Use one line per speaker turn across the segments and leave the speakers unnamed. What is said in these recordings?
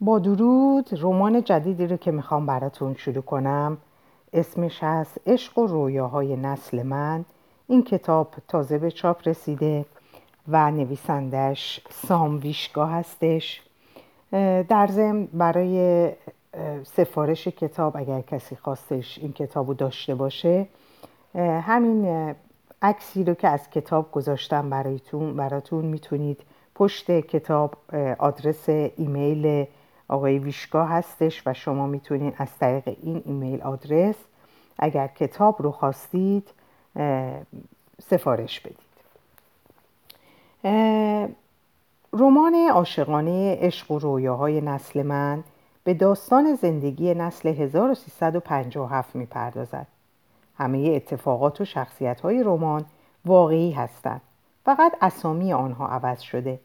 با درود رمان جدیدی رو که می‌خوام براتون شروع کنم. اسمش هست عشق و رویاهای نسل من. این کتاب تازه به چاپ رسیده و نویسندش سام ویشگا هستش. در ضمن برای سفارش کتاب اگر کسی خواستش این کتاب رو داشته باشه همین عکسی رو که از کتاب گذاشتم برایتون براتون می‌تونید پشت کتاب آدرس ایمیل آقای ویشگا هستش و شما می‌تونید از طریق این ایمیل آدرس اگر کتاب رو خواستید سفارش بدید. رمان عاشقانه عشق و رویاهای نسل من به داستان زندگی نسل 1357 می‌پردازد. همه اتفاقات و شخصیت های رمان واقعی هستند. فقط اسامی آنها عوض شده.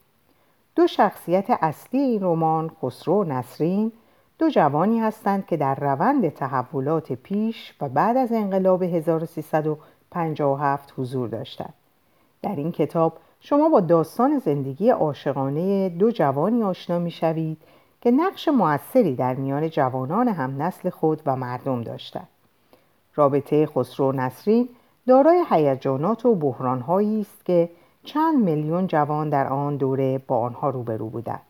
دو شخصیت اصلی این رمان خسرو و نسرین دو جوانی هستند که در روند تحولات پیش و بعد از انقلاب 1357 حضور داشتند در این کتاب شما با داستان زندگی عاشقانه دو جوانی آشنا می شوید که نقش موثری در میان جوانان هم نسل خود و مردم داشتند. رابطه خسرو و نسرین دارای هیجانات و بحرانهایی است که چند میلیون جوان در آن دوره با آنها روبرو بودند.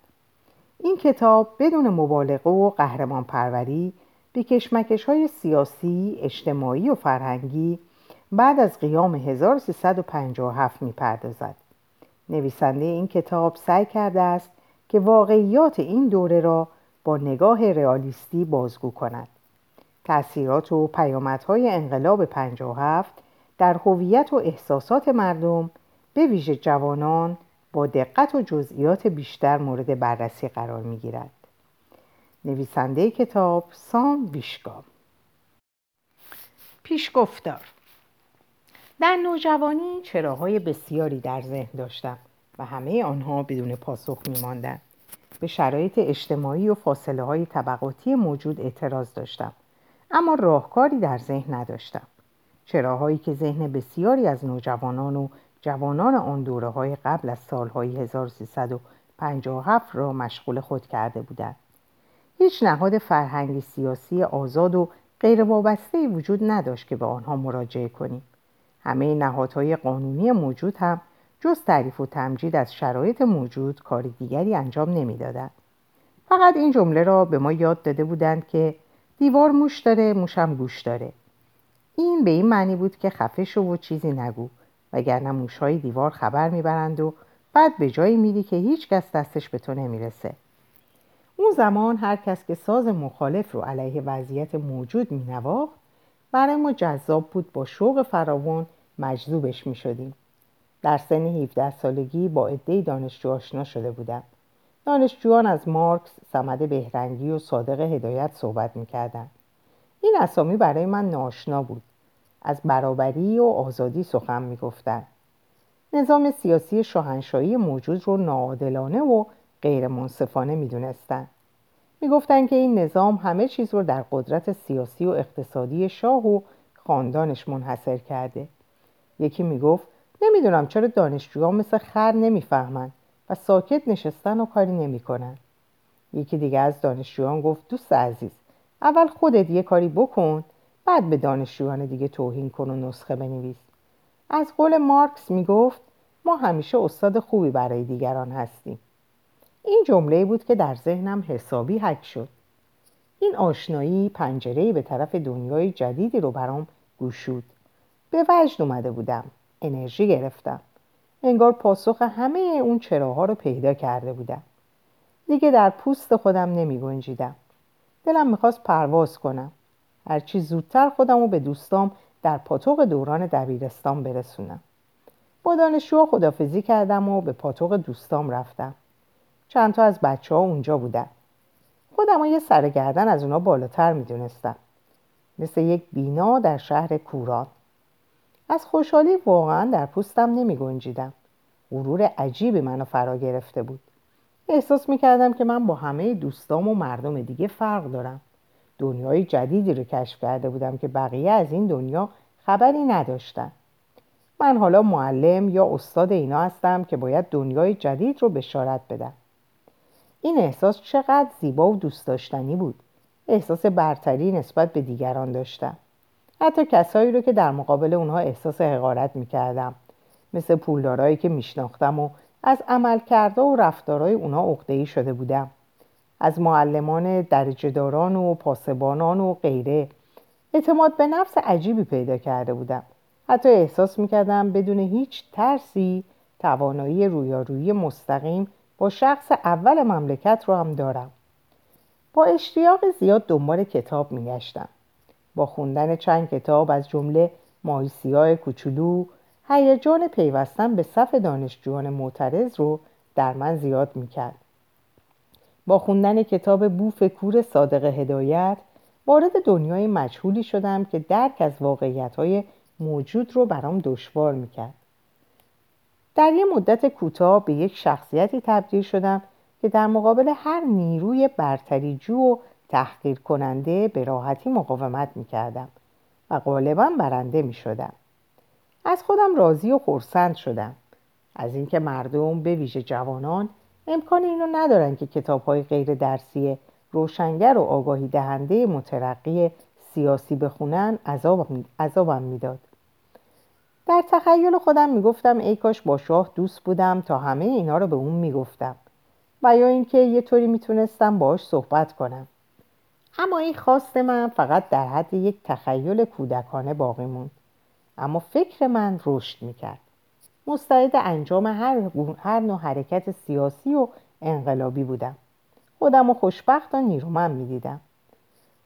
این کتاب بدون مبالغه و قهرمان پروری به کشمکش های سیاسی، اجتماعی و فرهنگی بعد از قیام 1357 می‌پردازد. نویسنده این کتاب سعی کرده است که واقعیات این دوره را با نگاه رئالیستی بازگو کند. تأثیرات و پیامدهای انقلاب 57 در هویت و احساسات مردم به ویژه جوانان با دقت و جزئیات بیشتر مورد بررسی قرار می گیرد. نویسنده کتاب سام ویشگام پیشگفتار در نوجوانی چراهای بسیاری در ذهن داشتم و همه آنها بدون پاسخ می ماندن. به شرایط اجتماعی و فاصله های طبقاتی موجود اعتراض داشتم اما راهکاری در ذهن نداشتم چراهایی که ذهن بسیاری از نوجوانان و جوانان آن دوره های قبل از سالهای 1357 را مشغول خود کرده بودند. هیچ نهاد فرهنگی سیاسی آزاد و غیر وابسته وجود نداشت که به آنها مراجعه کنیم. همه نهادهای قانونی موجود هم جز تعریف و تمجید از شرایط موجود کار دیگری انجام نمی‌دادند. فقط این جمله را به ما یاد داده بودند که دیوار موش داره موشم گوش داره. این به این معنی بود که خفه شو و چیزی نگو وگرنه موشهای دیوار خبر می‌برند و بعد به جایی میری که هیچ کس دستش به تو نمی‌رسه. اون زمان هر کس که ساز مخالف رو علیه وضعیت موجود مینواخت برای ما جذاب بود با شوق فراوان مجذوبش می‌شدیم. در سن 17 سالگی با عدهای دانشجو آشنا شده بودم. دانشجویان از مارکس، سمد بهرنگی و صادق هدایت صحبت می‌کردند. این اسامی برای من ناشنا بود. از برابری و آزادی سخن می‌گفتند. نظام سیاسی شاهنشاهی موجود رو ناعادلانه و غیر منصفانه می‌دونستند. می‌گفتند که این نظام همه چیز رو در قدرت سیاسی و اقتصادی شاه و خاندانش منحصر کرده. یکی می‌گفت نمی‌دونم چرا دانشجویان مثل خر نمی‌فهمند و ساکت نشستن و کاری نمی‌کنن. یکی دیگه از دانشجویان گفت دوست عزیز اول خودت یه کاری بکن بعد به دانشجویان دیگه توهین کن و نسخه بنویس. از قول مارکس می‌گفت ما همیشه استاد خوبی برای دیگران هستیم. این جمله بود که در ذهنم حسابی حک شد. این آشنایی پنجره به طرف دنیای جدیدی رو برام گوشود به وجد اومده بودم انرژی گرفتم. انگار پاسخ همه اون چراها رو پیدا کرده بودم. دیگه در پوست خودم نمی گنجیدم دلم می‌خواست پرواز کنم. هرچی زودتر خودم رو به دوستام در پاتوق دوران دبیرستان برسونم. با دانشجوها خدافزی کردم و به پاتوق دوستام رفتم. چند تا از بچه ها اونجا بودن. خودم یه سرگردن از اونا بالاتر می‌دونستم. مثل یک بینا در شهر کوران. از خوشحالی واقعا در پوستم نمی گنجیدم غرور عجیبی منو فرا گرفته بود. احساس می‌کردم که من با همه دوستام و مردم دیگه فرق دارم. دنیای جدیدی رو کشف کرده بودم که بقیه از این دنیا خبری نداشتن. من حالا معلم یا استاد اینا هستم که باید دنیای جدید رو بشارت بدم. این احساس چقدر زیبا و دوست داشتنی بود. احساس برتری نسبت به دیگران داشتم. حتی کسایی رو که در مقابل اونها احساس حقارت می‌کردم. مثل پولدارایی که میشناختم و از عملکردها و رفتارهای اونها عقده‌ای شده بودم. از معلمان درجهداران و پاسبانان و غیره. اعتماد به نفس عجیبی پیدا کرده بودم. حتی احساس می‌کردم بدون هیچ ترسی توانایی رویارویی مستقیم با شخص اول مملکت رو هم دارم. با اشتیاق زیاد دنبال کتاب میگشتم. با خوندن چند کتاب از جمله ماهیسیاه کوچولو هیجان پیوستن به صف دانشجویان معترض رو در من زیاد می‌کرد. با خوندن کتاب بوف کور صادق هدایت وارد دنیای مجهولی شدم که درک از واقعیت های موجود رو برام دشوار می‌کرد. در یه مدت کوتاه به یک شخصیتی تبدیل شدم که در مقابل هر نیروی برتریجو و تحقیر کننده به راحتی مقاومت می‌کردم و غالبا برنده می‌شدم. از خودم راضی و خورسند شدم. از اینکه مردم به ویژه جوانان امکان اینو ندارن که کتاب های غیر درسی روشنگر و آگاهی دهنده مترقی سیاسی بخونن عذابم می‌داد. در تخیل خودم می‌گفتم ای کاش با شاه دوست بودم تا همه اینا رو به اون می‌گفتم و یا اینکه یه طوری می‌تونستم باهاش صحبت کنم. اما این خواست من فقط در حد یک تخیل کودکانه باقی موند. اما فکر من رشد می‌کرد. مستعد انجام هر, هر نوع حرکت سیاسی و انقلابی بودم خودم و خوشبخت و نیرومند می‌دیدم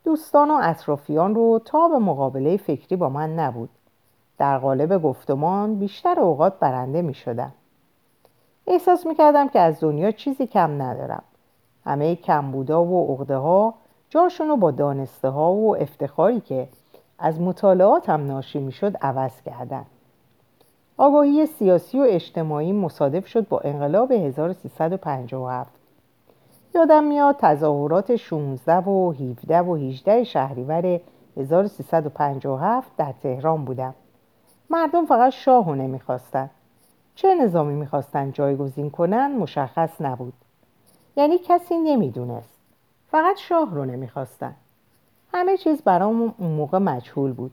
دوستان و اطرافیان رو تا به مقابله فکری با من نبود در قالب گفتمان بیشتر اوقات برنده می شدم. احساس می کردم که از دنیا چیزی کم ندارم. همه کمبودا و عقده ها جاشون رو با دانسته ها و افتخاری که از مطالعاتم ناشی می شد عوض کردن. آگاهی سیاسی و اجتماعی مصادف شد با انقلاب 1357 یادم میاد تظاهرات 16 و 17 و 18 شهریور 1357 در تهران بودم. مردم فقط شاه رو نمی‌خواستن چه نظامی می‌خواستن جایگزین کنن مشخص نبود. یعنی کسی نمی‌دونست. فقط شاه رو نمی‌خواستن. همه چیز برام اون موقع مجهول بود.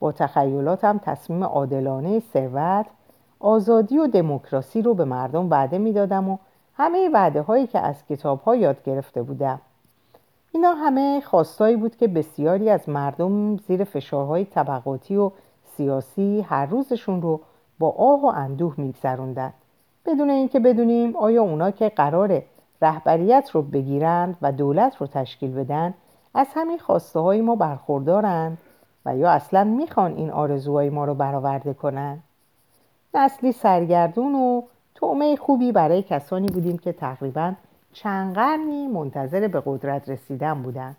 با تخیلاتم تصمیم عادلانه ثروت آزادی و دموکراسی رو به مردم وعده می‌دادم و همه وعده هایی که از کتاب ها یاد گرفته بودم. اینا همه خواستایی بود که بسیاری از مردم زیر فشارهای طبقاتی و سیاسی هر روزشون رو با آه و اندوه میگذروندن. بدون اینکه بدونیم آیا اونا که قرار رهبریت رو بگیرند و دولت رو تشکیل بدن از همین خواسته های ما برخوردارند و یا اصلا می‌خوان این آرزوهای ما رو برآورده کنن نسلی سرگردون و تومه خوبی برای کسانی بودیم که تقریبا چند قرنی منتظر به قدرت رسیدن بودند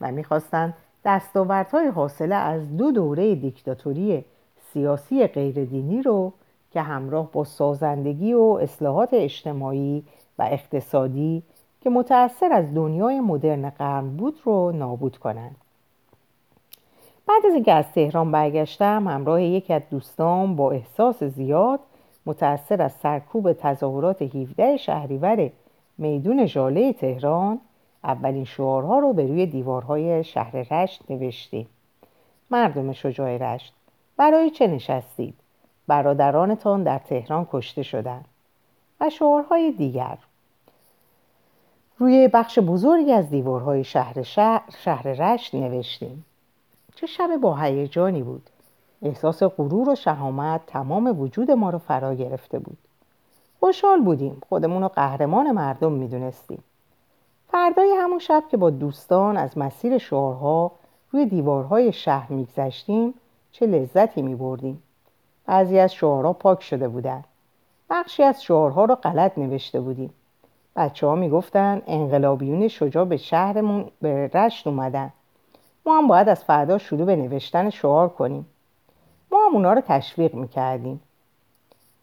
و می‌خواستند دستاوردهای حاصله از دو دوره دیکتاتوری سیاسی غیردینی رو که همراه با سازندگی و اصلاحات اجتماعی و اقتصادی که متأثر از دنیای مدرن قرن بود رو نابود کنند. بعد از اینکه از تهران برگشتم همراه یکی از دوستان با احساس زیاد متأثر از سرکوب تظاهرات 17 شهریور میدون ژاله تهران اولین شعارها رو به روی دیوارهای شهر رشت نوشتیم. مردم شجاع رشت برای چه نشستید؟ برادرانتان در تهران کشته شدند و شعارهای دیگر. روی بخش بزرگی از دیوارهای شهر, شهر, شهر رشت نوشتیم. چه شب با هیجانی بود. احساس غرور و شهامت تمام وجود ما رو فرا گرفته بود. خوشحال بودیم. خودمون رو قهرمان مردم می‌دونستیم. فردای همون شب که با دوستان از مسیر شعارها روی دیوارهای شهر میگذشتیم چه لذتی میبردیم. بعضی از شعارها پاک شده بودن. بخشی از شعارها رو غلط نوشته بودیم. بچه ها می‌گفتن انقلابیون شجاع به شهرمون به رشت اومدن. ما هم باید از فردا شروع به نوشتن شعار کنیم. ما هم اونا رو تشویق می‌کردیم.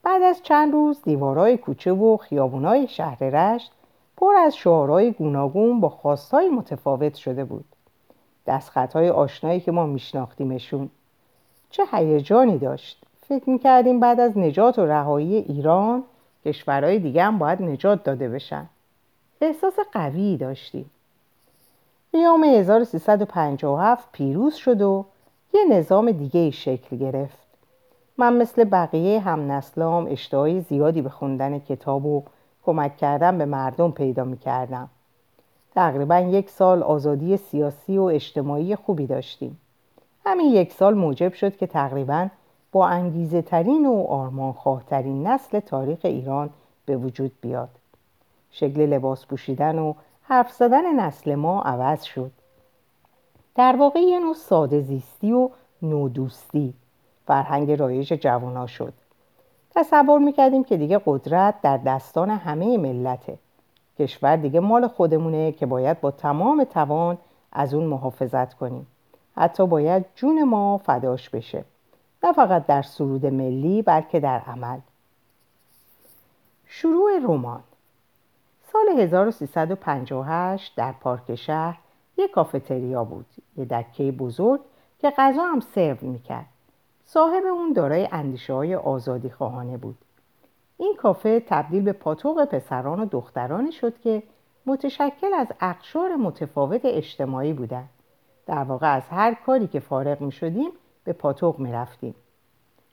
بعد از چند روز دیوارهای کوچه و خیابونهای شهر رشت پر از شعارهای گوناگون با خواستهای متفاوت شده بود. دستخطهای آشنایی که ما میشناختیمشون. چه هیجانی داشت. فکر می‌کردیم بعد از نجات و رهایی ایران کشورهای دیگه هم باید نجات داده بشن. احساس قوی داشتیم. قیام 1357 پیروز شد و یه نظام دیگه ای شکل گرفت من مثل بقیه هم نسلام اشتهای زیادی به خوندن کتاب و کمک کردن به مردم پیدا می کردم. تقریبا یک سال آزادی سیاسی و اجتماعی خوبی داشتیم. همین یک سال موجب شد که تقریبا با انگیزه ترین و آرمان ترین نسل تاریخ ایران به وجود بیاد. شکل لباس پوشیدن و حرف زدن نسل ما عوض شد. در واقع یه نوع ساده زیستی و نودوستی فرهنگ رایج جوانا شد. تصور می‌کردیم که دیگه قدرت در دستان همه ملته. کشور دیگه مال خودمونه که باید با تمام توان از اون محافظت کنیم. حتی باید جون ما فداش بشه. نه فقط در سرود ملی بلکه در عمل. شروع رمان سال 1358 در پارک شهر یک کافتریا بود یه دکه بزرگ که غذا هم سرو می‌کرد. صاحب اون دارای اندیشه های آزادی خواهانه بود. این کافه تبدیل به پاتوق پسران و دخترانی شد که متشکل از اقشار متفاوت اجتماعی بودند. در واقع از هر کاری که فارغ می شدیم به پاتوق می رفتیم.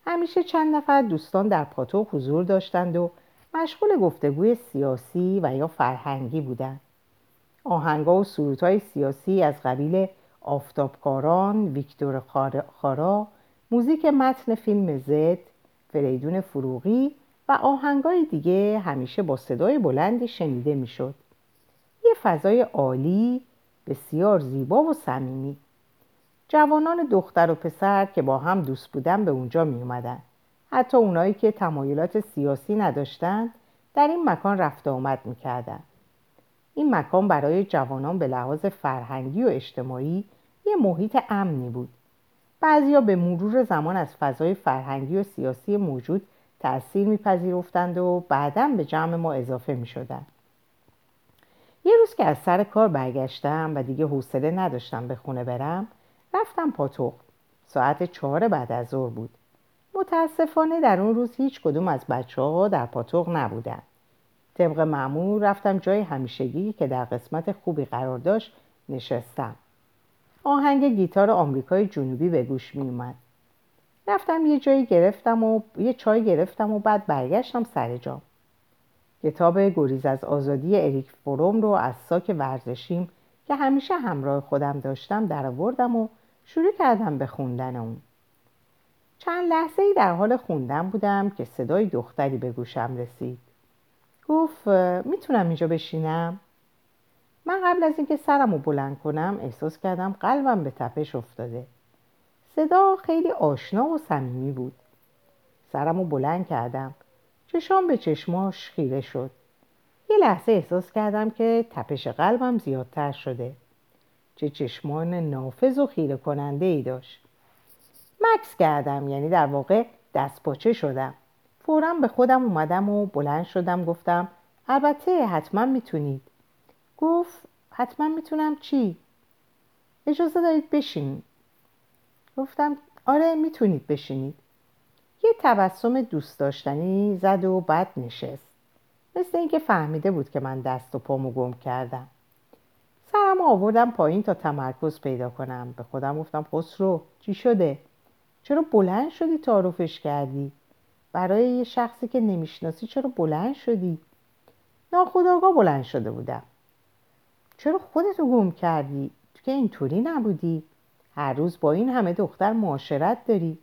همیشه چند نفر دوستان در پاتوق حضور داشتند و مشغول گفتگوی سیاسی و یا فرهنگی بودند. آهنگا و سرودهای سیاسی از قبیل آفتابکاران، ویکتور خارا، موزیک متن فیلم زد، فریدون فروغی و آهنگای دیگه همیشه با صدای بلندی شنیده می‌شد. یه فضای عالی، بسیار زیبا و صمیمی. جوانان دختر و پسر که با هم دوست بودن به اونجا می اومدن. حتی اونایی که تمایلات سیاسی نداشتند در این مکان رفت آمد می‌کردند. این مکان برای جوانان به لحاظ فرهنگی و اجتماعی یه محیط امنی بود. بعضیا به مرور زمان از فضای فرهنگی و سیاسی موجود تأثیر میپذیرفتند و بعدا به جمع ما اضافه می‌شدند. یه روز که از سر کار برگشتم و دیگه حوصله نداشتم به خونه برم رفتم پاتوق ساعت چهار بعد از ظهر بود متاسفانه در اون روز هیچ کدوم از بچه ها در پاتوق نبودن. طبق معمول رفتم جای همیشگی که در قسمت خوبی قرار داشت نشستم. آهنگ گیتار آمریکای جنوبی به گوش می اومد رفتم یه جایی گرفتم و یه چای گرفتم و بعد برگشتم سر جام. کتاب گریز از آزادی اریک فروم رو از ساک ورزشیم که همیشه همراه خودم داشتم در و شروع کردم به خوندن اون. چند لحظه ای در حال خوندن بودم که صدای دختری به گوشم رسید. گفت می‌تونم اینجا بشینم؟ من قبل از اینکه سرم رو بلند کنم احساس کردم قلبم به تپش افتاده. صدا خیلی آشنا و صمیمی بود. سرم رو بلند کردم. چشام به چشماش خیره شد. یه لحظه احساس کردم که تپش قلبم زیادتر شده. چه چشمان نافذ و خیره کننده ای داشت. مکس کردم یعنی در واقع دست پاچه شدم. فورا به خودم اومدم و بلند شدم گفتم البته حتما می‌تونید. گفت حتما می‌تونم چی؟ اجازه دارید بشینید. گفتم آره می‌تونید بشینید. یه تبسم دوست داشتنی زد و بد نشست. مثل اینکه فهمیده بود که من دست و پامو گم کردم. سرم آوردم پایین تا تمرکز پیدا کنم. به خودم گفتم خسرو چی شده؟ چرا بلند شدی تعارفش کردی؟ برای یه شخصی که نمی‌شناسی چرا بلند شدی؟ ناخداگاه بلند شده بودم. چرا خودتو گم کردی؟ تو که اینطوری نبودی. هر روز با این همه دختر معاشرت داری.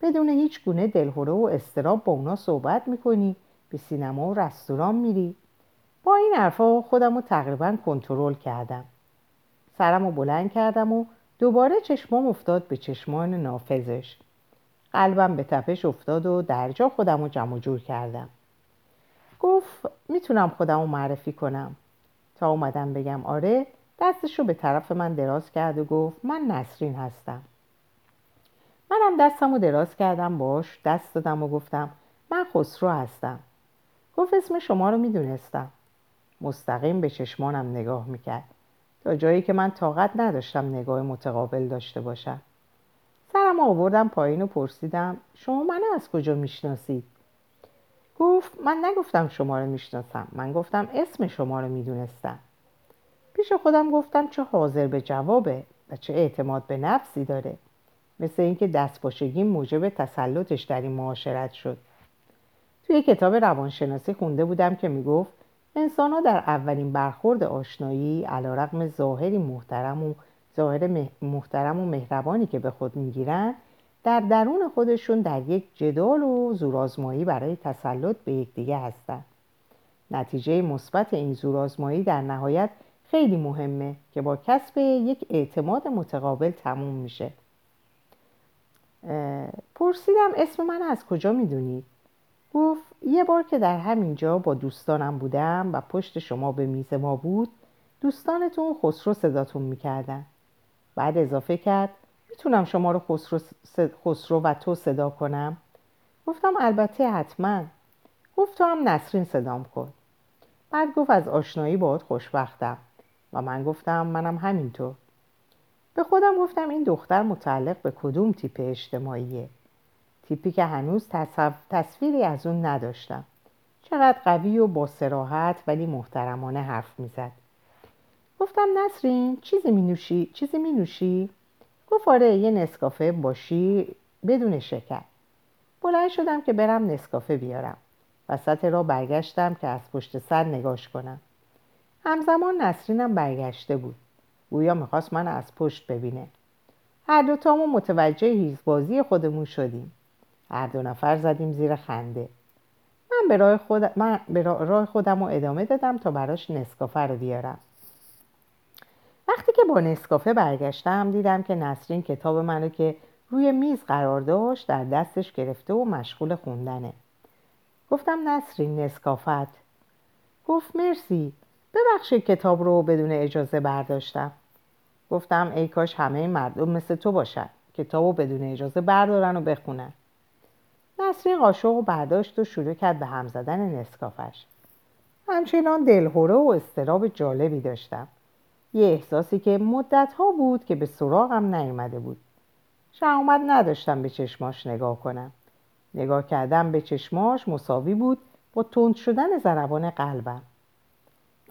بدون هیچ گونه دلهوره و استراب با اونا صحبت می‌کنی. به سینما و رستوران میری. با این حرفا خودم رو تقریبا کنترل کردم. سرم رو بلند کردم و دوباره چشمام افتاد به چشمان نافذش. قلبم به تپش افتاد و در جا خودم رو جمع جور کردم. گفت می‌تونم خودم رو معرفی کنم. تا اومدم بگم آره دستش رو به طرف من دراز کرد و گفت من نسرین هستم. منم دستم رو دراز کردم باش دست دادم و گفتم من خسرو هستم. گفت اسم شما رو می‌دونستم. مستقیم به چشمانم نگاه می‌کرد. تا جایی که من طاقت نداشتم نگاه متقابل داشته باشم. سرم آوردم پایین و پرسیدم شما منو از کجا می‌شناسید؟ گفت من نگفتم شما رو می‌شناسم من گفتم اسم شما رو می‌دونستم. پیش خودم گفتم چه حاضر به جوابه و چه اعتماد به نفسی داره. مثل اینکه دستپاشگی موجب تسلطش در این معاشرت شد. توی کتاب روانشناسی خونده بودم که می‌گفت انسان ها در اولین برخورد آشنایی علا رقم ظاهری محترم و ظاهر محترم و مهربانی که به خود می‌گیرن در درون خودشون در یک جدال و زورآزمایی برای تسلط به یکدیگه هستند نتیجه مثبت این زورآزمایی در نهایت خیلی مهمه که با کسب یک اعتماد متقابل تموم میشه. پرسیدم اسم من از کجا می‌دونید؟ گفت یه بار که در همین جا با دوستانم بودم و پشت شما به میز ما بود دوستانتون خسرو صداتون می‌کردن. بعد اضافه کرد می‌تونم شما رو خسرو, خسرو و تو صدا کنم؟ گفتم البته حتما. گفت تو هم نسرین صدام کن. بعد گفت از آشنایی باید خوشبختم. و من گفتم منم همینطور. به خودم گفتم این دختر متعلق به کدوم تیپ اجتماعیه؟ تیپی که هنوز تصویری از اون نداشتم. چقدر قوی و با سراحت ولی محترمانه حرف می‌زد. گفتم نسرین چیزی می نوشی؟ چیزی می نوشی؟ گفت آره یه نسکافه باشی بدون شکر. بلند شدم که برم نسکافه بیارم. وسط را برگشتم که از پشت سر نگاش کنم. همزمان نسرینم برگشته بود. گویا می‌خواست من از پشت ببینه. هر دوتامون متوجه هیزبازی خودمون شدیم. هر دو نفر زدیم زیر خنده. من به راه, خود... من به راه خودم رو ادامه دادم تا براش نسکافه رو بیارم. وقتی که با نسکافه برگشتم دیدم که نسرین کتاب منو که روی میز قرار داشت در دستش گرفته و مشغول خوندنه. گفتم نسرین نسکافت. گفت مرسی. ببخشید کتاب رو بدون اجازه برداشتم. گفتم ای کاش همه مردم مثل تو باشن. کتاب رو بدون اجازه بردارن و بخونن. نسرین قاشق و برداشت و شروع کرد به هم زدن نسکافش. همچنان دلهوره و استراب جالبی داشتم. یه احساسی که مدت ها بود که به سراغم نیومده بود. شهامت نداشتم به چشماش نگاه کنم. نگاه کردم به چشماش مساوی بود با تند شدن ضربان قلبم.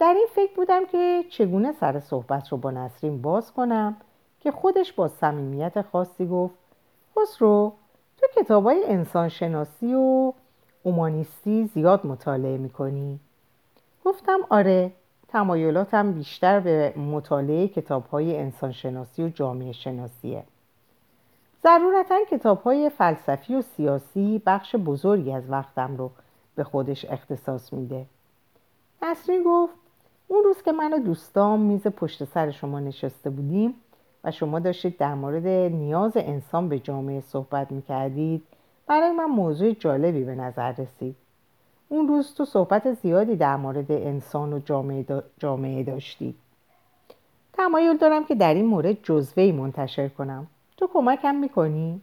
در این فکر بودم که چگونه سر صحبت رو با نسرین باز کنم که خودش با صمیمیت خاصی گفت خسرو تو کتاب های انسان شناسی و اومانیستی زیاد مطالعه می‌کنی؟ گفتم آره تمایلاتم بیشتر به مطالعه کتاب های انسان شناسی و جامعه شناسیه ضرورتا کتاب های فلسفی و سیاسی بخش بزرگی از وقتم رو به خودش اختصاص میده نسرین گفت اون روز که من و دوستام میز پشت سر شما نشسته بودیم و شما داشتید در مورد نیاز انسان به جامعه صحبت می‌کردید. برای من موضوع جالبی به نظر رسید. اون روز تو صحبت زیادی در مورد انسان و جامعه, جامعه داشتی. تمایل دارم که در این مورد جزوهی منتشر کنم. تو کمکم می‌کنی؟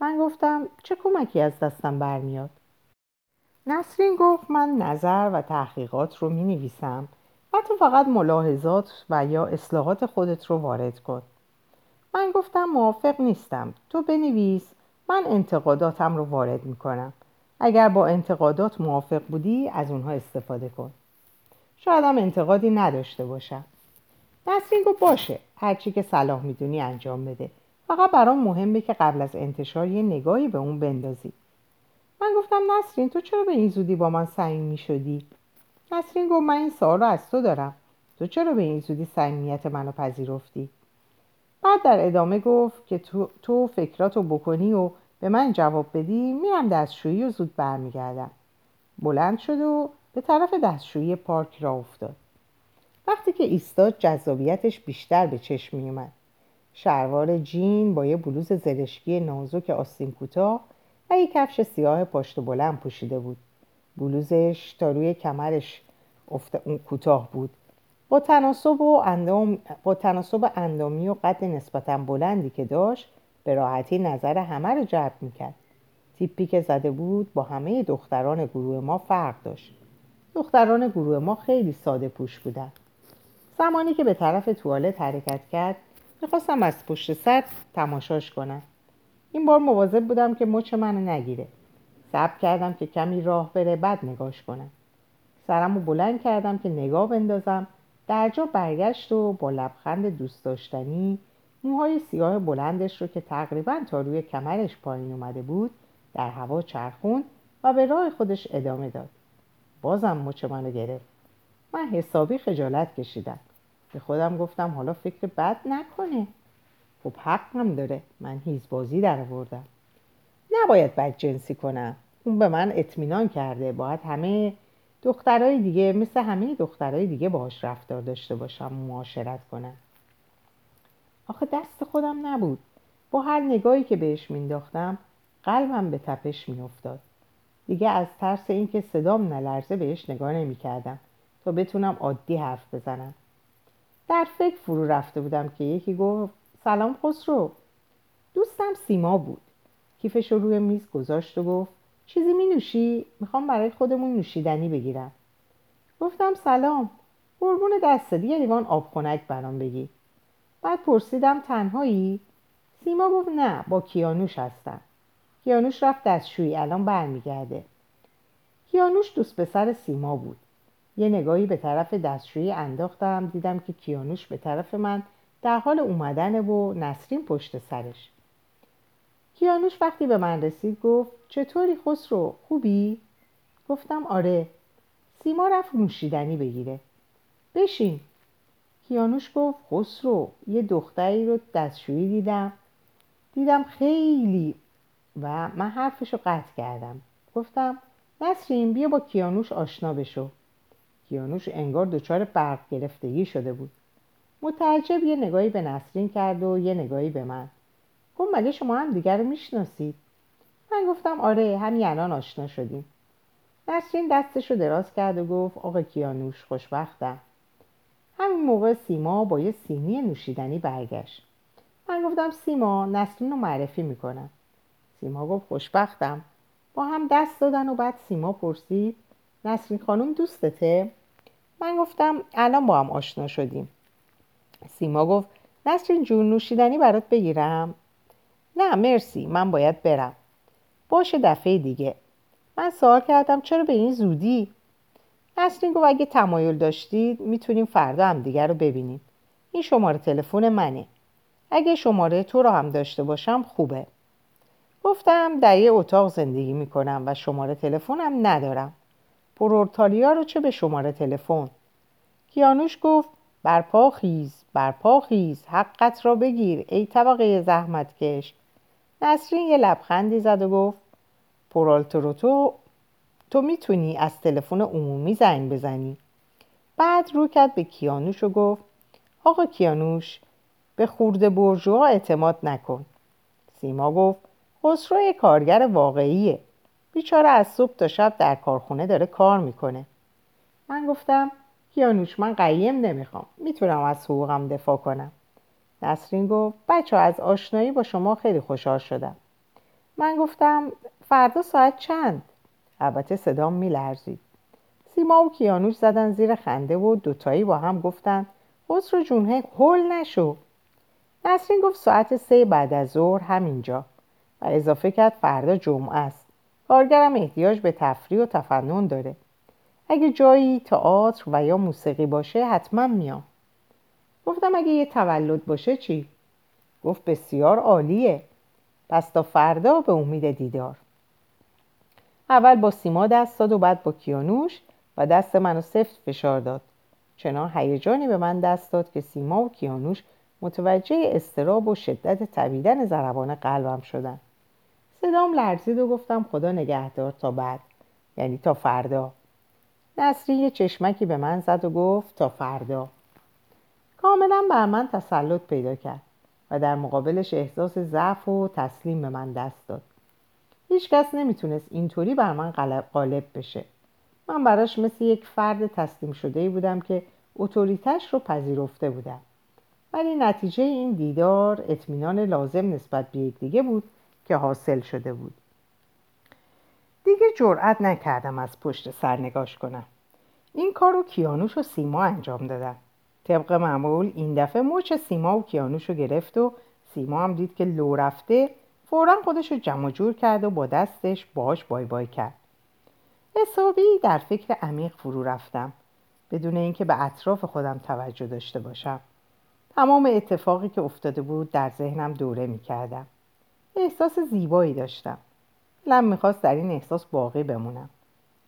من گفتم چه کمکی از دستم برمیاد؟ نسرین گفت من نظر و تحقیقات رو می نویسم تو فقط ملاحظات و یا اصلاحات خودت رو وارد کن. من گفتم موافق نیستم. تو بنویس. من انتقاداتم رو وارد می‌کنم. اگر با انتقادات موافق بودی از اونها استفاده کن. شاید هم انتقادی نداشته باشم. نسرین گفت باشه. هرچی که صلاح می‌دونی انجام بده. فقط برام مهمه که قبل از انتشار یه نگاهی به اون بندازی. من گفتم نسرین تو چرا به این زودی با من صمیمی شدی؟ نسرین گفت من این سوال رو از تو دارم. تو چرا به این زودی صمیمیت منو پذیرفتی؟ بعد در ادامه گفت که تو, تو فکراتو بکنی و به من جواب بدی میرم دستشویی و زود برمیگردم. بلند شد و به طرف دستشویی پارک را افتاد. وقتی که ایستاد جذابیتش بیشتر به چشم میومد شلوار جین با یه بلوز زرشکی نازک آستین کوتاه و یک کفش سیاه پاشت بلند پوشیده بود. بلوزش تا روی کمرش اون کوتاه بود. با تناسب و اندام با تناسب اندامی و قد نسبتا بلندی که داشت به راحتی نظر همه رو جلب می‌کرد. تیپی که زده بود با همه دختران گروه ما فرق داشت. دختران گروه ما خیلی ساده پوش بودن. زمانی که به طرف توالت حرکت کرد می‌خواستم از پشت سر تماشاش کنم. این بار مواظب بودم که مچ منو نگیره. صبر کردم که کمی راه بره بعد نگاش کنم. سرم رو بلند کردم که نگاه بندازم. در جا برگشت و با لبخند دوست داشتنی موهای سیاه بلندش رو که تقریبا تا روی کمرش پایین اومده بود در هوا چرخون و به راه خودش ادامه داد. بازم مچ منو گرفت. من حسابی خجالت کشیدم. به خودم گفتم حالا فکر بد نکنه. خب حق هم داره. من هیزبازی در آوردم نباید بد جنسی کنم. اون به من اطمینان کرده باید همه دخترای دیگه مثل همه دخترای دیگه باهاش رفتار داشته باشم معاشرت کنم. آخه دست خودم نبود. با هر نگاهی که بهش مینداختم قلبم به تپش میافتاد. دیگه از ترس اینکه صدام نلرزه بهش نگاه نمی‌کردم تا بتونم عادی حرف بزنم. در فکر فرو رفته بودم که یکی گفت سلام خسرو. دوستم سیما بود. کیفش رو روی میز گذاشت و گفت چیزی می نوشی؟ می‌خوام برای خودمون نوشیدنی بگیرم. گفتم سلام. قربون دست دیگه لیوان آب خنک برام بگی. بعد پرسیدم تنهایی؟ سیما گفت نه با کیانوش هستم. کیانوش رفت دستشویی الان برمیگرده. کیانوش دوست پسر سیما بود. یه نگاهی به طرف دستشویی انداختم دیدم که کیانوش به طرف من در حال اومدن و نسرین پشت سرش. کیانوش وقتی به من رسید گفت چطوری خسرو؟ خوبی؟ گفتم آره. سیما رفت نوشیدنی بگیره. بشین. کیانوش گفت خسرو یه دختری رو دستشویی دیدم. دیدم خیلی و من حرفش رو قطع کردم. گفتم نسرین بیا با کیانوش آشنا بشو. کیانوش انگار دچار برق گرفتگی شده بود. متعجب یه نگاهی به نسرین کرد و یه نگاهی به من. گفت مگه شما هم دیگر رو می‌شناسید؟ من گفتم آره همین الان آشنا شدیم. نسرین دستش رو دراز کرد و گفت آقا کیانوش خوشبختم. همین موقع سیما با یه سینی نوشیدنی برگشت. من گفتم سیما نسرین رو معرفی می‌کنم. سیما گفت خوشبختم. با هم دست دادن و بعد سیما پرسید نسرین خانم دوستته؟ من گفتم الان با هم آشنا شدیم. سیما گفت نسرین جون نوشیدنی برات بگیرم؟ نه مرسی من باید برم. باشه دفعه دیگه. من سوال کردم چرا به این زودی؟ نسرین گفت اگه تمایل داشتید می‌تونیم فردا هم دیگر رو ببینیم. این شماره تلفن منه. اگه شماره تو رو هم داشته باشم خوبه. گفتم در یه اتاق زندگی می‌کنم و شماره تلفنم ندارم. پرورتالیا رو چه به شماره تلفن؟ کیانوش گفت برپا خیز برپا خیز حقت را بگیر ای طبقه زحمت کش نسرین یه لبخندی زد و گفت پرالتروتو تو می‌تونی از تلفن عمومی زنگ بزنی. بعد رو کرد به کیانوش و گفت آقا کیانوش به خورده برجوها اعتماد نکن. سیما گفت خسرو کارگر واقعیه. بیچاره از صبح تا شب در کارخونه داره کار می‌کنه. من گفتم کیانوش من قیم نمی‌خوام. می‌تونم از حقوقم دفاع کنم. نسرین گفت بچه از آشنایی با شما خیلی خوشحال شدم. من گفتم فردا ساعت چند؟ البته صدام میلرزید. سیما و کیانوش زدن زیر خنده و دوتایی با هم گفتن خسرو جون هول نشو. نسرین گفت ساعت سه بعد از ظهر همینجا و اضافه کرد فردا جمعه است. کارگرم احتیاج به تفریح و تفنن داره. اگه جایی تئاتر و یا موسیقی باشه حتما میام. گفتم اگه یه تولد باشه چی؟ گفت بسیار عالیه. پس تا فردا به امید دیدار. اول با سیما دست داد و بعد با کیانوش و دست منو سفت فشار داد. چنان هیجانی به من دست داد که سیما و کیانوش متوجه استراب و شدت تویدن ضربان قلبم شدن. صدام لرزید و گفتم خدا نگهدار تا بعد یعنی تا فردا. نصری یه چشمکی به من زد و گفت تا فردا. کاملا بر من تسلط پیدا کرد و در مقابلش احساس ضعف و تسلیم به من دست داد. هیچ کس نمی‌تونست اینطوری بر من غالب بشه. من براش مثل یک فرد تسلیم شده ای بودم که اتوریتش رو پذیرفته بودم. ولی نتیجه این دیدار اطمینان لازم نسبت به یکدیگه بود که حاصل شده بود. دیگه جرأت نکردم از پشت سر نگاش کنم. این کار رو کیانوش و سیما انجام دادن. طبق معمول این دفعه مچ سیما و کیانوش رو گرفت و سیما هم دید که لو رفته فورا خودش رو جمع جور کرد و با دستش باش بای بای کرد. حسابی در فکر عمیق فرو رفتم بدون اینکه به اطراف خودم توجه داشته باشم. تمام اتفاقی که افتاده بود در ذهنم دوره می کردم. احساس زیبایی داشتم. لم می‌خواست در این احساس باقی بمونم.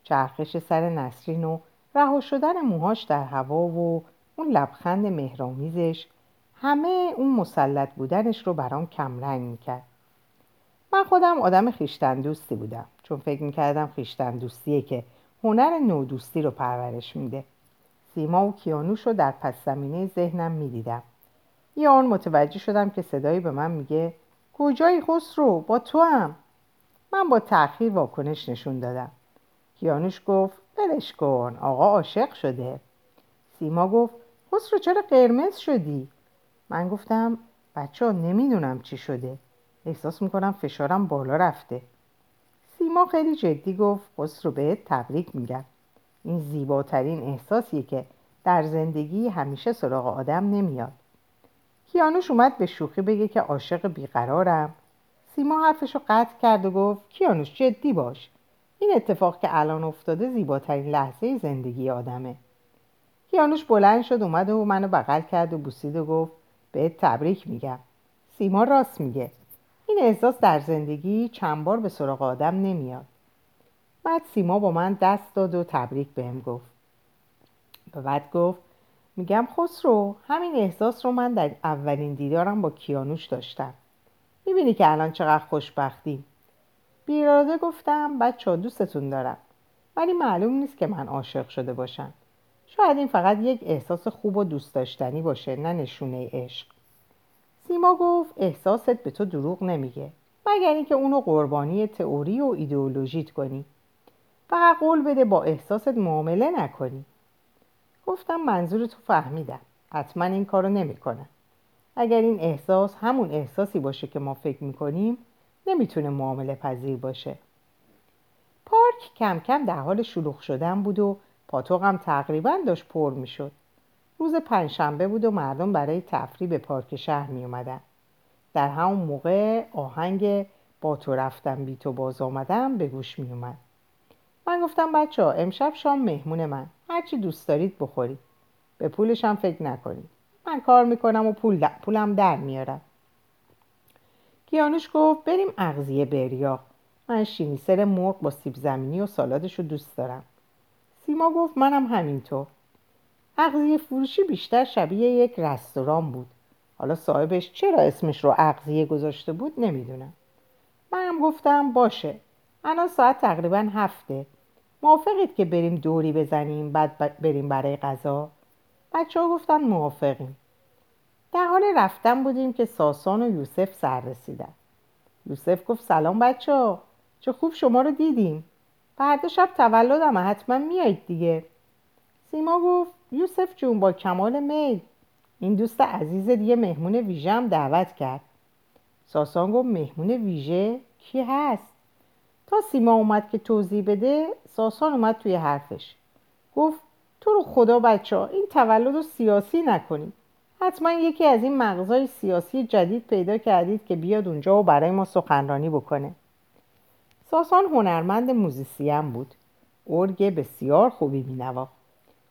چرخش سر نسرین و رها شدن موهاش در هوا و اون لبخند مهرامیزش همه اون مسلط بودنش رو برام کمرنگ می‌کرد. من خودم آدم خیشتن دوستی بودم چون فکر می‌کردم خیشتن دوستیه که هنر نودوستی رو پرورش میده. سیما و کیانوش رو در پس زمینه ذهنم می‌دیدم. یه آن متوجه شدم که صدایی به من میگه کجایی خسرو؟ با تو هم من با تأخیر واکنش نشون دادم. کیانوش گفت بلش کن آقا عاشق شده. سیما گفت خسرو چرا قرمز شدی؟ من گفتم بچه ها نمی‌دونم چی شده. احساس می‌کنم فشارم بالا رفته. سیما خیلی جدی گفت خسرو بهت تبریک میگم. این زیباترین احساسیه که در زندگی همیشه سراغ آدم نمیاد. کیانوش اومد به شوخی بگه که عاشق بیقرارم. سیما حرفشو قطع کرد و گفت کیانوش جدی باش. این اتفاق که الان افتاده زیباترین لحظه زندگی آدمه. کیانوش بلند شد اومد و منو بغل کرد و بوسید و گفت بهت تبریک میگم. سیما راست میگه. این احساس در زندگی چند بار به سراغ آدم نمیاد. بعد سیما با من دست داد و تبریک بهم گفت. و بعد گفت میگم خسرو همین احساس رو من در اولین دیدارم با کیانوش داشتم. می‌بینی که الان چقدر خوشبختیم. بیراده گفتم بچه دوستتون دارم. ولی معلوم نیست که من عاشق شده باشم. شاید این فقط یک احساس خوب و دوست داشتنی باشه نه نشونه عشق. سیما گفت احساست به تو دروغ نمیگه. مگر اینکه اونو قربانی تئوری و ایدئولوژیت کنی. فقط قول بده با احساست معامله نکنی. گفتم منظور تو فهمیدم. حتما این کارو نمی‌کنه اگر این احساس همون احساسی باشه که ما فکر می‌کنیم نمی‌تونه معامله پذیر باشه. پارک کم کم در حال شلوغ شدن بود و پاتوقم تقریبا داشت پر می‌شد. روز پنجشنبه بود و مردم برای تفریح به پارک شهر می اومدن. در همون موقع آهنگ با تو رفتم بی تو باز آمدم به گوش می اومد. من گفتم بچه ها امشب شام مهمون من. هرچی دوست دارید بخورید. به پولش فکر نکنید. من کار می‌کنم و پول پولم در میارم. کیانوش گفت بریم اغزیه بریا من شینیسر مرغ با سیب زمینی و سالادش رو دوست دارم. سیما گفت منم همینطور. اغزیه فروشی بیشتر شبیه یک رستوران بود. حالا صاحبش چرا اسمش رو اغزیه گذاشته بود نمی‌دونم. منم گفتم باشه. الان ساعت تقریبا هفته. موافقید که بریم دوری بزنیم بعد بریم برای غذا؟ بچه ها گفتن موافقیم. در حال رفتن بودیم که ساسان و یوسف سر رسیدن. یوسف گفت سلام بچه ها چه خوب شما رو دیدیم. فردا شب تولدم حتما میایید دیگه. سیما گفت یوسف جون با کمال میل. این دوست عزیز دیگه مهمون ویژه هم دعوت کرد. ساسان گفت مهمون ویژه کی هست؟ تا سیما اومد که توضیح بده ساسان اومد توی حرفش. گفت تو رو خدا بچه این تولد رو سیاسی نکنید. حتما یکی از این مغزای سیاسی جدید پیدا کردید که بیاد اونجا و برای ما سخنرانی بکنه. ساسان هنرمند موزیسیم بود. ارگ بسیار خوبی مینواخت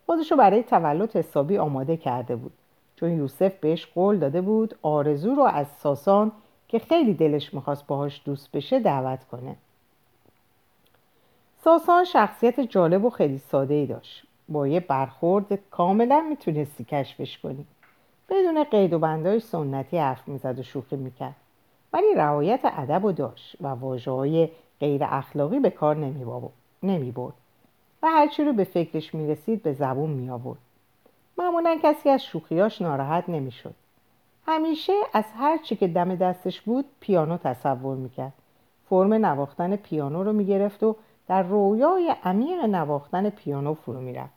خودشو برای تولد حسابی آماده کرده بود. چون یوسف بهش قول داده بود آرزو رو از ساسان که خیلی دلش می‌خواست باهاش دوست بشه دعوت کنه. ساسان شخصیت جالب و خیلی ساده ای داشت. با یه برخورد کاملا می‌تونستی کشفش کنی. بدون قید و بندای سنتی حرف می‌زد و شوخی می‌کرد. ولی رعایت ادب و داشت و واجه های غیر اخلاقی به کار نمی برد و هرچی رو به فکرش می‌رسید به زبون می آورد. معمولا کسی از شوخیاش ناراحت نمی‌شد همیشه از هر چی که دم دستش بود پیانو تصور می‌کرد فرم نواختن پیانو رو می‌گرفت و در رویای عمیق نواختن پیانو فرو می‌رفت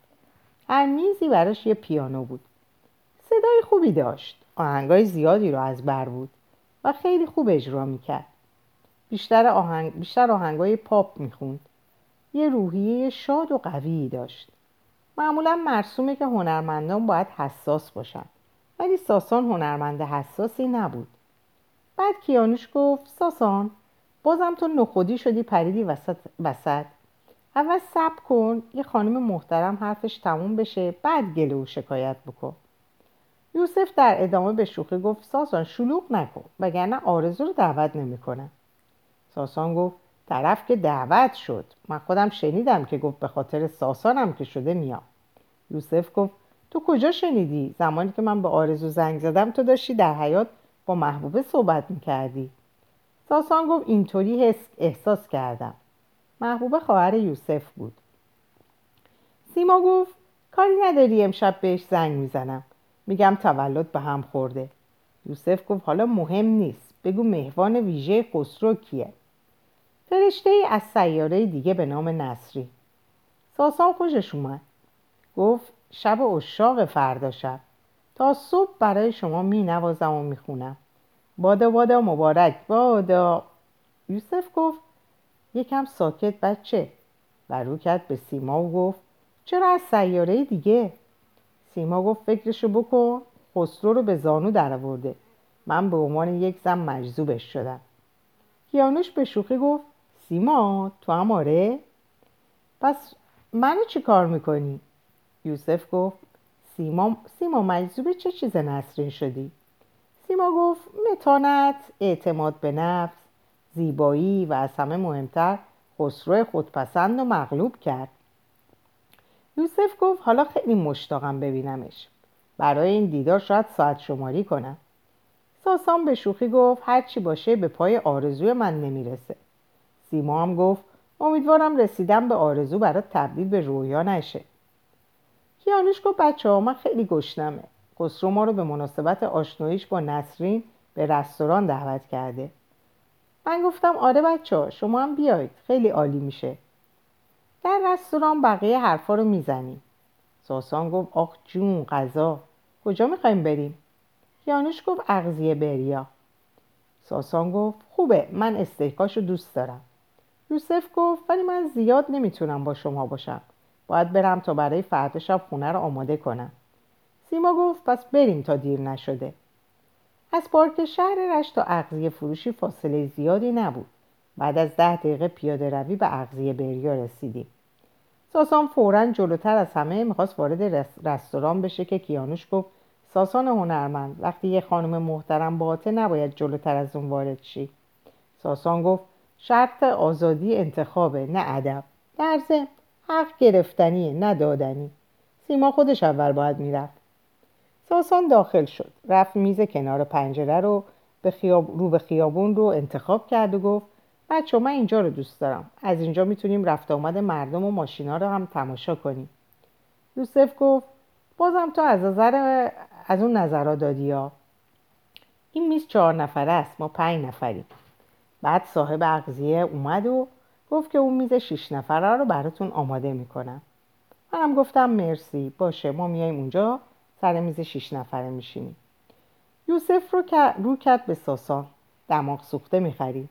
هر میزی براش یه پیانو بود. صدای خوبی داشت. آهنگای زیادی رو از بر بود و خیلی خوب اجرا می‌کرد بیشتر, آهنگ... بیشتر آهنگای پاپ می‌خوند. یه روحیه شاد و قوی داشت. معمولا مرسومه که هنرمندان باید حساس باشن. ولی ساسان هنرمند حساسی نبود. بعد کیانوش گفت ساسان بازم تو نخودی شدی پریدی وسط, وسط. اول صبر کن یه خانم محترم حرفش تموم بشه بعد گله و شکایت بکن. یوسف در ادامه به شوخی گفت ساسان شلوغ نکن وگرنه آرزو رو دعوت نمی‌کنه. ساسان گفت طرف که دعوت شد. من خودم شنیدم که گفت به خاطر ساسانم که شده میام. یوسف گفت تو کجا شنیدی؟ زمانی که من به آرزو زنگ زدم تو داشتی در حیات با محبوبه صحبت می‌کردی. ساسان گفت اینطوری حس احساس کردم. محبوبه خواهر یوسف بود. سیما گفت کاری نداری امشب بهش زنگ می‌زنم. میگم تولد به هم خورده. یوسف گفت حالا مهم نیست. بگو مهوان ویژه خسرو کیه؟ فرشته ای از سیاره دیگه به نام نصری. ساسان خوشش اومد. گفت شب اشاق فردا شب. تا صبح برای شما می نوازم و می‌خونم. بادا بادا مبارک بادا. یوسف گفت یکم ساکت بچه. و رو کرد به سیما و گفت چرا از سیاره دیگه؟ سیما گفت فکرشو بکن خسرو رو به زانو درآورده. من به عنوان یک زن مجذوبش شدم. کیانوش به شوخی گفت سیما تو هم آره. پس منو چی کار می‌کنی؟ یوسف گفت سیما, سیما مجذوب چه چیز نسرین شدی؟ سیما گفت متانت اعتماد به نفس زیبایی و از همه مهمتر خسرو خودپسند و مغلوب کرد. یوسف گفت حالا خیلی مشتاقم ببینمش. برای این دیدار شاید ساعت شماری کنم. ساسان به شوخی گفت هرچی باشه به پای آرزوی من نمی‌رسه. سیما هم گفت امیدوارم رسیدم به آرزو برات تبدیل به رویا نشه. کیانوش گفت بچه ها من خیلی گشنمه. خسرو ما رو به مناسبت آشناییش با نسرین به رستوران دعوت کرده. من گفتم آره بچه ها شما هم بیاید خیلی عالی میشه. در رستوران بقیه حرفا رو می‌زنیم. ساسان گفت آخ جون غذا. کجا می‌خوایم بریم؟ کیانوش گفت اغزیه بریا. ساسان گفت خوبه من استیکاشو دوست دارم. یوسف گفت ولی من زیاد نمی‌تونم با شما باشم. باید برم تا برای فردا شب خونه رو آماده کنم. سیما گفت پس بریم تا دیر نشده. از پارک شهر رشت تا اغزیه فروشی فاصله زیادی نبود. بعد از ده دقیقه پیاده روی به اغزیه بریا رسیدیم. ساسان فورا جلوتر از همه می‌خواست وارد رستوران بشه که کیانوش گفت ساسان هنرمند وقتی یه خانم محترم باته نباید جلوتر از اون وارد شی. ساسان گفت شرط آزادی انتخابه نه ادب. در حق گرفتنیه نه دادنی. سیما خودش اول باید می‌رفت. ساسان داخل شد. رفت میز کنار پنجره رو به خیاب... رو به خیابون رو انتخاب کرد و گفت بچه من اینجا رو دوست دارم. از اینجا می‌تونیم رفت آمد مردم و ماشینا رو هم تماشا کنیم. یوسف گفت بازم تو از نظر از اون نظرها دادی ها. این میز چهار نفره است ما پنج نفریم. بعد صاحب اغذیه اومد و گفت که اون میز شیش نفره رو براتون آماده می‌کنم. منم گفتم مرسی باشه ما میایم اونجا سر میز شیش نفره میشینیم. یوسف رو, رو کرد به ساسان. دماغ سوخته می‌خرید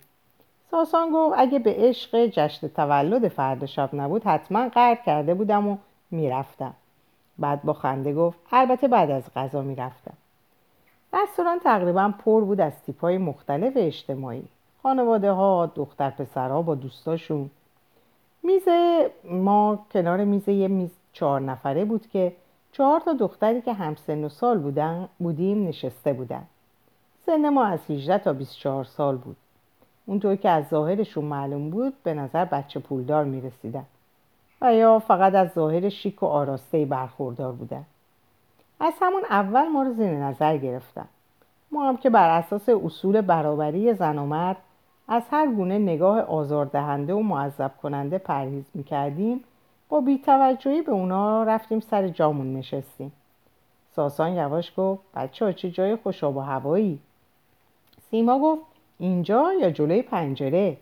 ساسان گفت اگه به عشق جشن تولد فردا شب نبود حتما قرد کرده بودم و می‌رفتم. بعد با خنده گفت البته بعد از غذا می‌رفتم. رستوران تقریبا پر بود از تیپای مختلف اجتماعی. خانواده ها دختر پسرها با دوستاشون. میز ما کنار میز یه میز چهار نفره بود که چهار تا دختری که همسن و سال بودن بودیم نشسته بودن. سن ما از 18 تا 24 سال بود. اونطور که از ظاهرشون معلوم بود به نظر بچه پولدار می‌رسیدن. و یا فقط از ظاهر شیک و آراسته برخوردار بودن. از همون اول ما رو زیر نظر گرفتن. ما هم که بر اساس اصول برابری زن و مرد از هر گونه نگاه آزاردهنده و معذب کننده پرهیز می‌کردیم. با بیتوجهی به اونا رفتیم سر جامون نشستیم. ساسان یواش گفت بچه ها چه جای خوش و هوایی؟ سیما گفت اینجا یا جلوی پنجره؟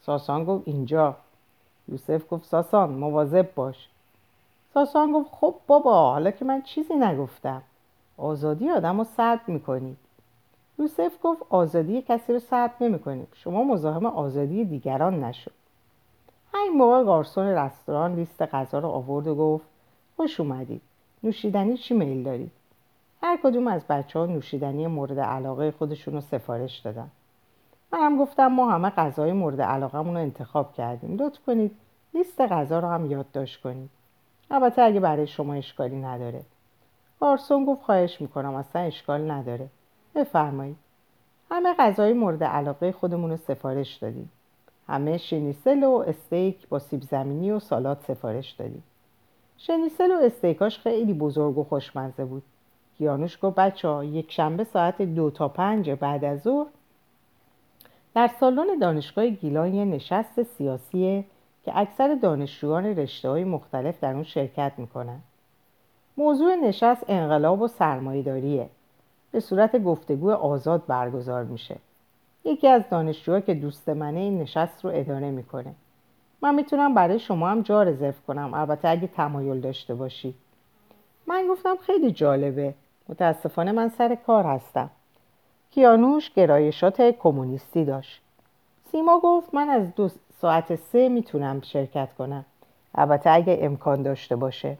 ساسان گفت اینجا. یوسف گفت ساسان مواظب باش. ساسان گفت خب بابا حالا که من چیزی نگفتم. آزادی آدم رو سرد می‌کنی یوسف گفت آزادی کسی رو سرد نمی‌کنیم شما مزاحم آزادی دیگران نشد همین موقع گارسون رستوران لیست غذا رو آورد و گفت خوش اومدید. نوشیدنی چی میل دارید? هر کدوم از بچه ها نوشیدنی مورد علاقه خودشون رو سفارش دادن. منم گفتم ما همه غذای مورد علاقمون رو انتخاب کردیم. لطف کنید لیست غذا رو هم یادداشت کنید. البته اگه برای شما اشکالی نداره. گارسون گفت خواهش می‌کنم اصلا اشکال نداره. بفرمایید. همه غذای مورد علاقه خودمون رو سفارش دادیم. همه شنیسل و استیک با سیب زمینی و سالاد سفارش دادیم. شنیسل و استیکاش خیلی بزرگ و خوشمزه بود. کیانوش گفت بچه ها یک شنبه ساعت دو تا پنج بعد از ظهر در سالن دانشگاه گیلان یه نشست سیاسیه که اکثر دانشجویان رشته های مختلف در اون شرکت می‌کنن. موضوع نشست انقلاب و سرمایهداریه. به صورت گفتگو آزاد برگزار میشه. یکی از دانشجوها که دوست منه این نشست رو اداره می‌کنه. من می‌تونم برای شما هم جا رزرو کنم. البته اگه تمایل داشته باشی. من گفتم خیلی جالبه. متاسفانه من سر کار هستم. کیانوش گرایشات کمونیستی داشت. سیما گفت من از دو ساعت سه می‌تونم شرکت کنم. البته اگه امکان داشته باشه.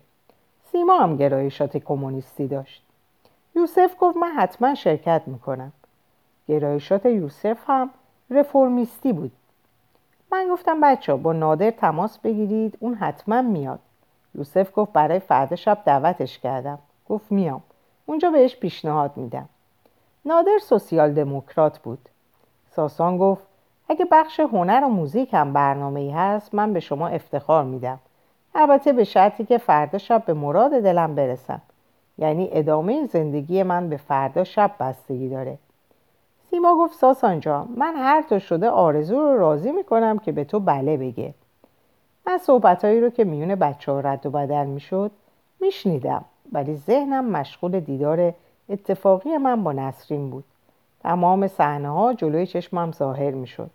سیما هم گرایشات کمونیستی داشت. یوسف گفت من حتما شرکت می‌کنم. گرایشات یوسف هم رفرمیستی بود. من گفتم بچه با نادر تماس بگیرید اون حتما میاد. یوسف گفت برای فردا شب دعوتش کردم. گفت میام. اونجا بهش پیشنهاد میدم. نادر سوسیال دموکرات بود. ساسان گفت اگه بخش هنر و موزیک هم برنامه ای هست من به شما افتخار میدم. البته به شرطی که فردا شب به مراد دلم برسم. یعنی ادامه زندگی من به فردا شب بستگی داره. سیما گفت ساسان جان من هر تا شده آرزو رو راضی می‌کنم که به تو بله بگه. من صحبتهایی رو که میون بچه ها رد و بدل می‌شد میشنیدم ولی ذهنم مشغول دیدار اتفاقی من با نسرین بود. تمام صحنه ها جلوی چشمم ظاهر می‌شد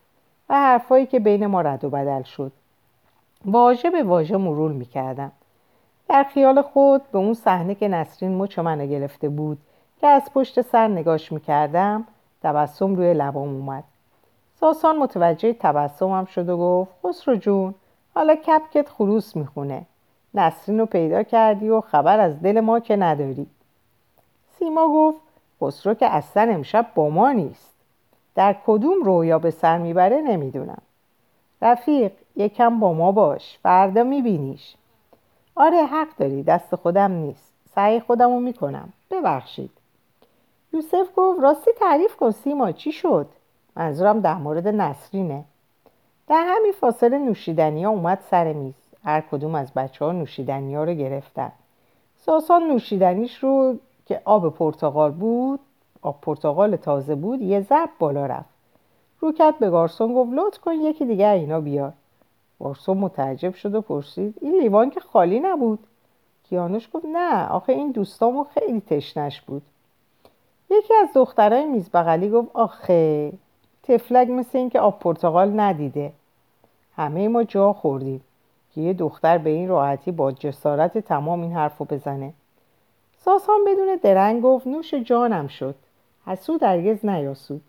و حرفایی که بین ما رد و بدل شد واژه به واژه مرور می‌کردم. در خیال خود به اون صحنه که نسرین مچ منو گرفته بود که از پشت سر نگاش می‌کردم تبسم روی لبام اومد. ساسان متوجه تبسمم شد و گفت خسرو جون حالا کپکت خروس می‌خونه. نسرین رو پیدا کردی و خبر از دل ما که نداری. سیما گفت خسرو که اصلا امشب با ما نیست. در کدوم رویا به سر می‌بره نمی‌دونم. رفیق یکم با ما باش فردا میبینیش. آره حق داری دست خودم نیست. سعی خودم رو می‌کنم. ببخشید. یوسف گفت راستی تعریف کن سیما چی شد؟ منظورم در مورد نسرینه. در همین فاصله نوشیدنی ها اومد سر میز. هر کدوم از بچه ها نوشیدنی ها رو گرفتن. ساسان نوشیدنیش رو که آب پرتغال بود آب پرتغال تازه بود یه ضرب بالا رفت. روکت به گارسون گفت لطف کن یکی دیگه اینا بیار. گارسون متعجب شد و پرسید این لیوان که خالی نبود؟ کیانوش گفت نه آخه این دوستامو خیلی تشنش بود. یکی از دخترای میز بغلی گفت آخه تفلک مثل این که آب پرتغال ندیده. همه ما جا خوردیم. که یه دختر به این راحتی با جسارت تمام این حرفو بزنه. ساسان بدون درنگ گفت نوش جانم شد. حسود هرگز نیاسود.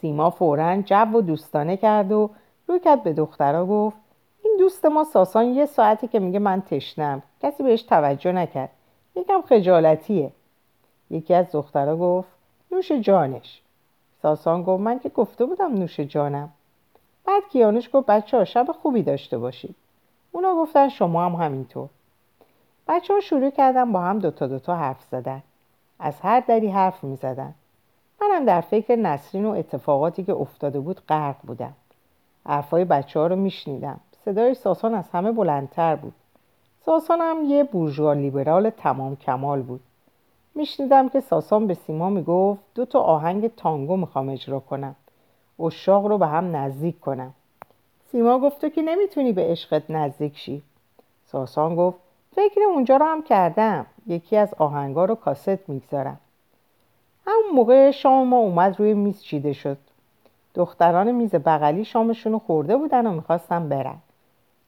سیما فورا جو و دوستانه کرد و رو کرد به دخترها گفت این دوست ما ساسان یه ساعتی که میگه من تشنم. کسی بهش توجه نکرد. یکم خجالتیه. یکی از دخترها گفت نوش جانش. ساسان گفت من که گفته بودم نوش جانم. بعد کیانوش گفت بچه ها شب خوبی داشته باشید. اونا گفتن شما هم همینطور. بچه ها شروع کردن با هم دوتا دوتا حرف زدن. از هر دری حرف می زدن منم در فکر نسرین و اتفاقاتی که افتاده بود غرق بودم. حرفای بچه ها رو میشنیدم. صدای ساسان از همه بلندتر بود. ساسان هم یه بورژوا لیبرال تمام کمال بود. میشنیدم که ساسان به سیما می‌گفت دو تا آهنگ تانگو می‌خوام اجرا کنم. اشاق رو به هم نزدیک کنم. سیما گفت تو که نمی‌تونی به عشقت نزدیک شی. ساسان گفت فکر اونجا رو هم کردم. یکی از آهنگا رو کاست می‌گذارم. همون موقع شام ما اومد روی میز چیده شد. دختران میز بغلی شامشون رو خورده بودن و می‌خواستن برن.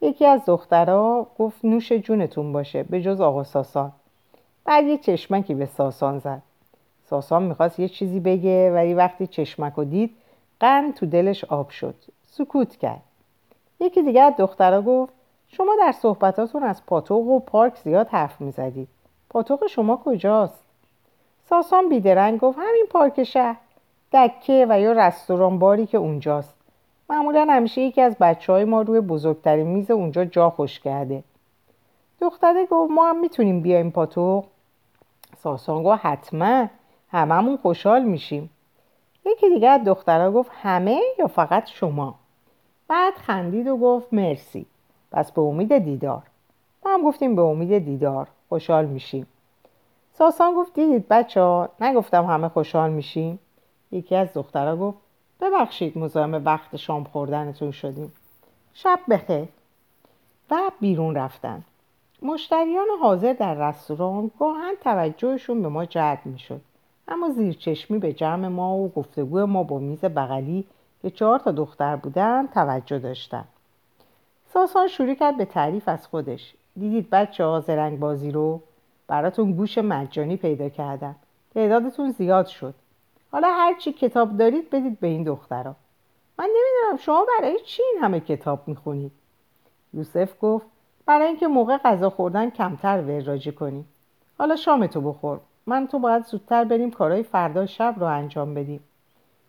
یکی از دخترها گفت نوش جونتون باشه به جز آقا ساسان. بعد یه چشمکی به ساسان زد. ساسان می‌خواست یه چیزی بگه ولی وقتی چشمک رو دید قند تو دلش آب شد. سکوت کرد. یکی دیگه از دخترها گفت شما در صحبتاتون از پاتوق و پارک زیاد حرف می‌زدید. پاتوق شما کجاست؟ ساسان بیدرنگ گفت همین پارک شهر. دکه و یا رستوران باری که اونجاست. معمولا همیشه یکی از بچه های ما روی بزرگترین میز اونجا جا خوش کرده. دختره گفت ما هم می‌تونیم بیایم پاتو. ساسان گفت حتما. هممون خوشحال میشیم. یکی دیگه از دخترها گفت همه یا فقط شما؟ بعد خندید و گفت مرسی. پس به امید دیدار. ما هم گفتیم به امید دیدار. خوشحال میشیم. ساسان گفت دیدید بچه ها نگفتم همه خوشحال میشیم. یکی از دخترها گفت ببخشید مزاحم وقت شام خوردنتون شدیم. شب بخیر. و بیرون رفتن. مشتریان حاضر در رستوران گاهن توجهشون به ما جلب می‌شد. اما زیرچشمی به جمع ما و گفتگو ما با میز بغلی که چهار تا دختر بودن توجه داشتن. ساسان شروع کرد به تعریف از خودش. دیدید بچه ها زرنگ بازی رو؟ براتون گوش مجانی پیدا کردم. تعدادتون زیاد شد. حالا هر چی کتاب دارید بدید به این دخترها من نمی‌دونم شما برای چی این همه کتاب می‌خونید؟ یوسف گفت برای اینکه موقع غذا خوردن کمتر وراجی کنیم حالا شامتو بخور. من تو باید زودتر بریم کارهای فردا شب رو انجام بدیم.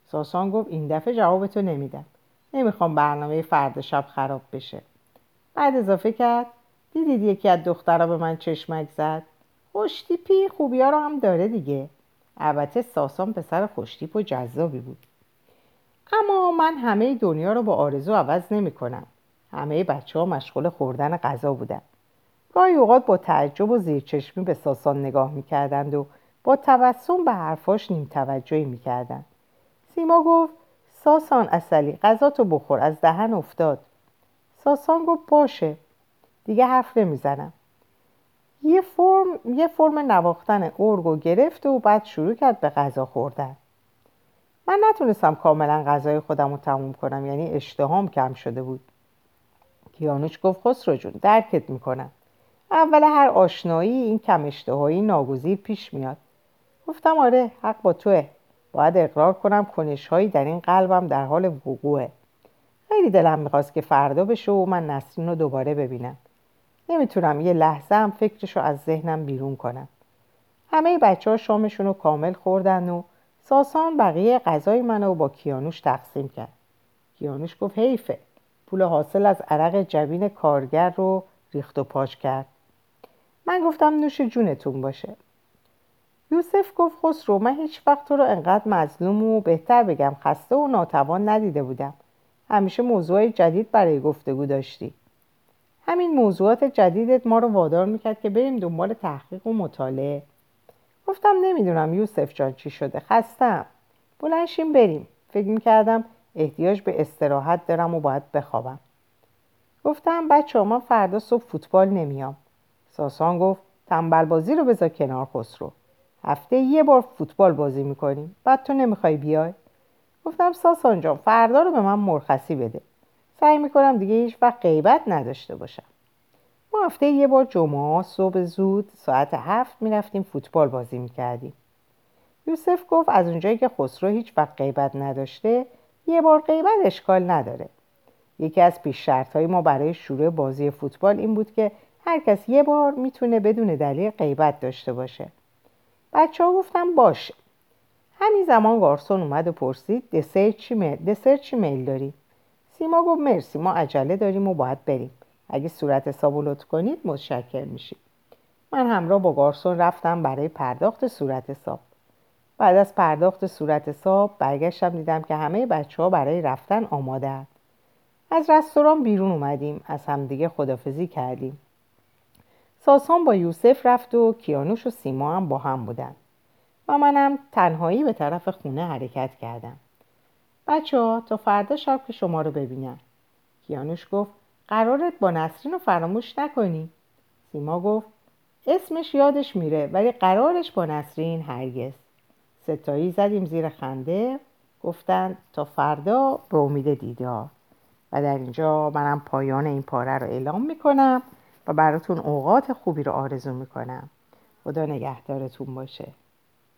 ساسان گفت این دفعه جوابتو نمیدم. نمی‌خوام برنامه فردا شب خراب بشه. بعد اضافه کرد دیدید یکی از دخترها به من چشمک زد خوشتیپی خوبی ها رو هم داره دیگه. البته ساسان پسر خوشتیپ و جذابی بود. اما من همه دنیا رو با آرزو عوض نمی کنم. همه بچه ها مشغول خوردن غذا بودن. گاهی اوقات با تعجب و زیرچشمی به ساسان نگاه می‌کردند و با تبسم به حرفاش نیم توجهی می‌کردند سیما گفت ساسان اصلی غذا تو بخور از دهن افتاد. ساسان گفت باشه. دیگه حرف نمی‌زنم یه فرم یه فرم نواختن ارگو گرفت و بعد شروع کرد به غذا خوردن. من نتونستم کاملا غذای خودم رو تموم کنم یعنی اشتهام کم شده بود. کیانوش گفت خسرو جون درکت می‌کنم. اول هر آشنایی این کم اشتهایی ناگزیر پیش میاد. گفتم آره حق با توه. باید اقرار کنم کنشهایی در این قلبم در حال وقوعه. خیلی دلم می‌خواست که فردا بشه و من نسرین رو دوباره ببینم. نمی‌تونم یه لحظه هم فکرش رو از ذهنم بیرون کنم. همه بچه ها شامشون رو کامل خوردن و ساسان بقیه غذای منو با کیانوش تقسیم کرد. کیانوش گفت حیفه. پول حاصل از عرق جبین کارگر رو ریخت و پاش کرد. من گفتم نوش جونتون باشه. یوسف گفت خسرو من هیچ وقت تو رو انقدر مظلوم و بهتر بگم خسته و ناتوان ندیده بودم. همیشه موضوع جدید برای گفتگو داشتی. همین موضوعات جدیدت ما رو وادار می‌کرد که بریم دنبال تحقیق و مطالعه. گفتم نمی‌دونم یوسف جان چی شده. خستم. بلنشیم بریم. فکر می‌کردم احتیاج به استراحت دارم و باید بخوابم. گفتم بچه من فردا صبح فوتبال نمیام. ساسان گفت تنبل بازی رو بذار کنار خسرو. هفته یه بار فوتبال بازی می‌کنیم. بعد تو نمی‌خوای بیای؟ گفتم ساسان جان فردا رو به من مرخصی بده. سعی می‌کنم دیگه هیچ وقت غیبت نداشته باشم ما هفته یه بار جمعه صبح زود ساعت هفت می‌رفتیم فوتبال بازی می‌کردیم یوسف گفت از اونجایی که خسرو هیچ وقت غیبت نداشته یه بار غیبت اشکال نداره یکی از پیش شرط ما برای شروع بازی فوتبال این بود که هر کس یه بار می‌تونه بدون دلیل غیبت داشته باشه بچه ها گفتم باشه همین زمان گارسون اومد و پرسید دسر چی, میل؟ دسر چی میل داری؟ سیما گفت مرسی ما عجله داریم و باید بریم. اگه صورت حساب لطف کنید متشکر میشیم. من همراه با گارسون رفتم برای پرداخت صورت حساب. بعد از پرداخت صورت حساب برگشتم دیدم که همه بچه ها برای رفتن آماده از رستوران بیرون اومدیم از همدیگه خدافزی کردیم. ساسان با یوسف رفت و کیانوش و سیما هم با هم بودن. و منم تنهایی به طرف خونه حرکت کردم. بچه ها تا فردا شب که شما رو ببینم کیانوش گفت قرارت با نسرین رو فراموش نکنی. سیما گفت اسمش یادش میره ولی قرارش با نسرین هرگز. ستایی زدیم زیر خنده گفتند تا فردا به امید دیدار. و در اینجا منم پایان این پاره رو اعلام می‌کنم و براتون اوقات خوبی رو آرزو می‌کنم. خدا نگهدارتون باشه.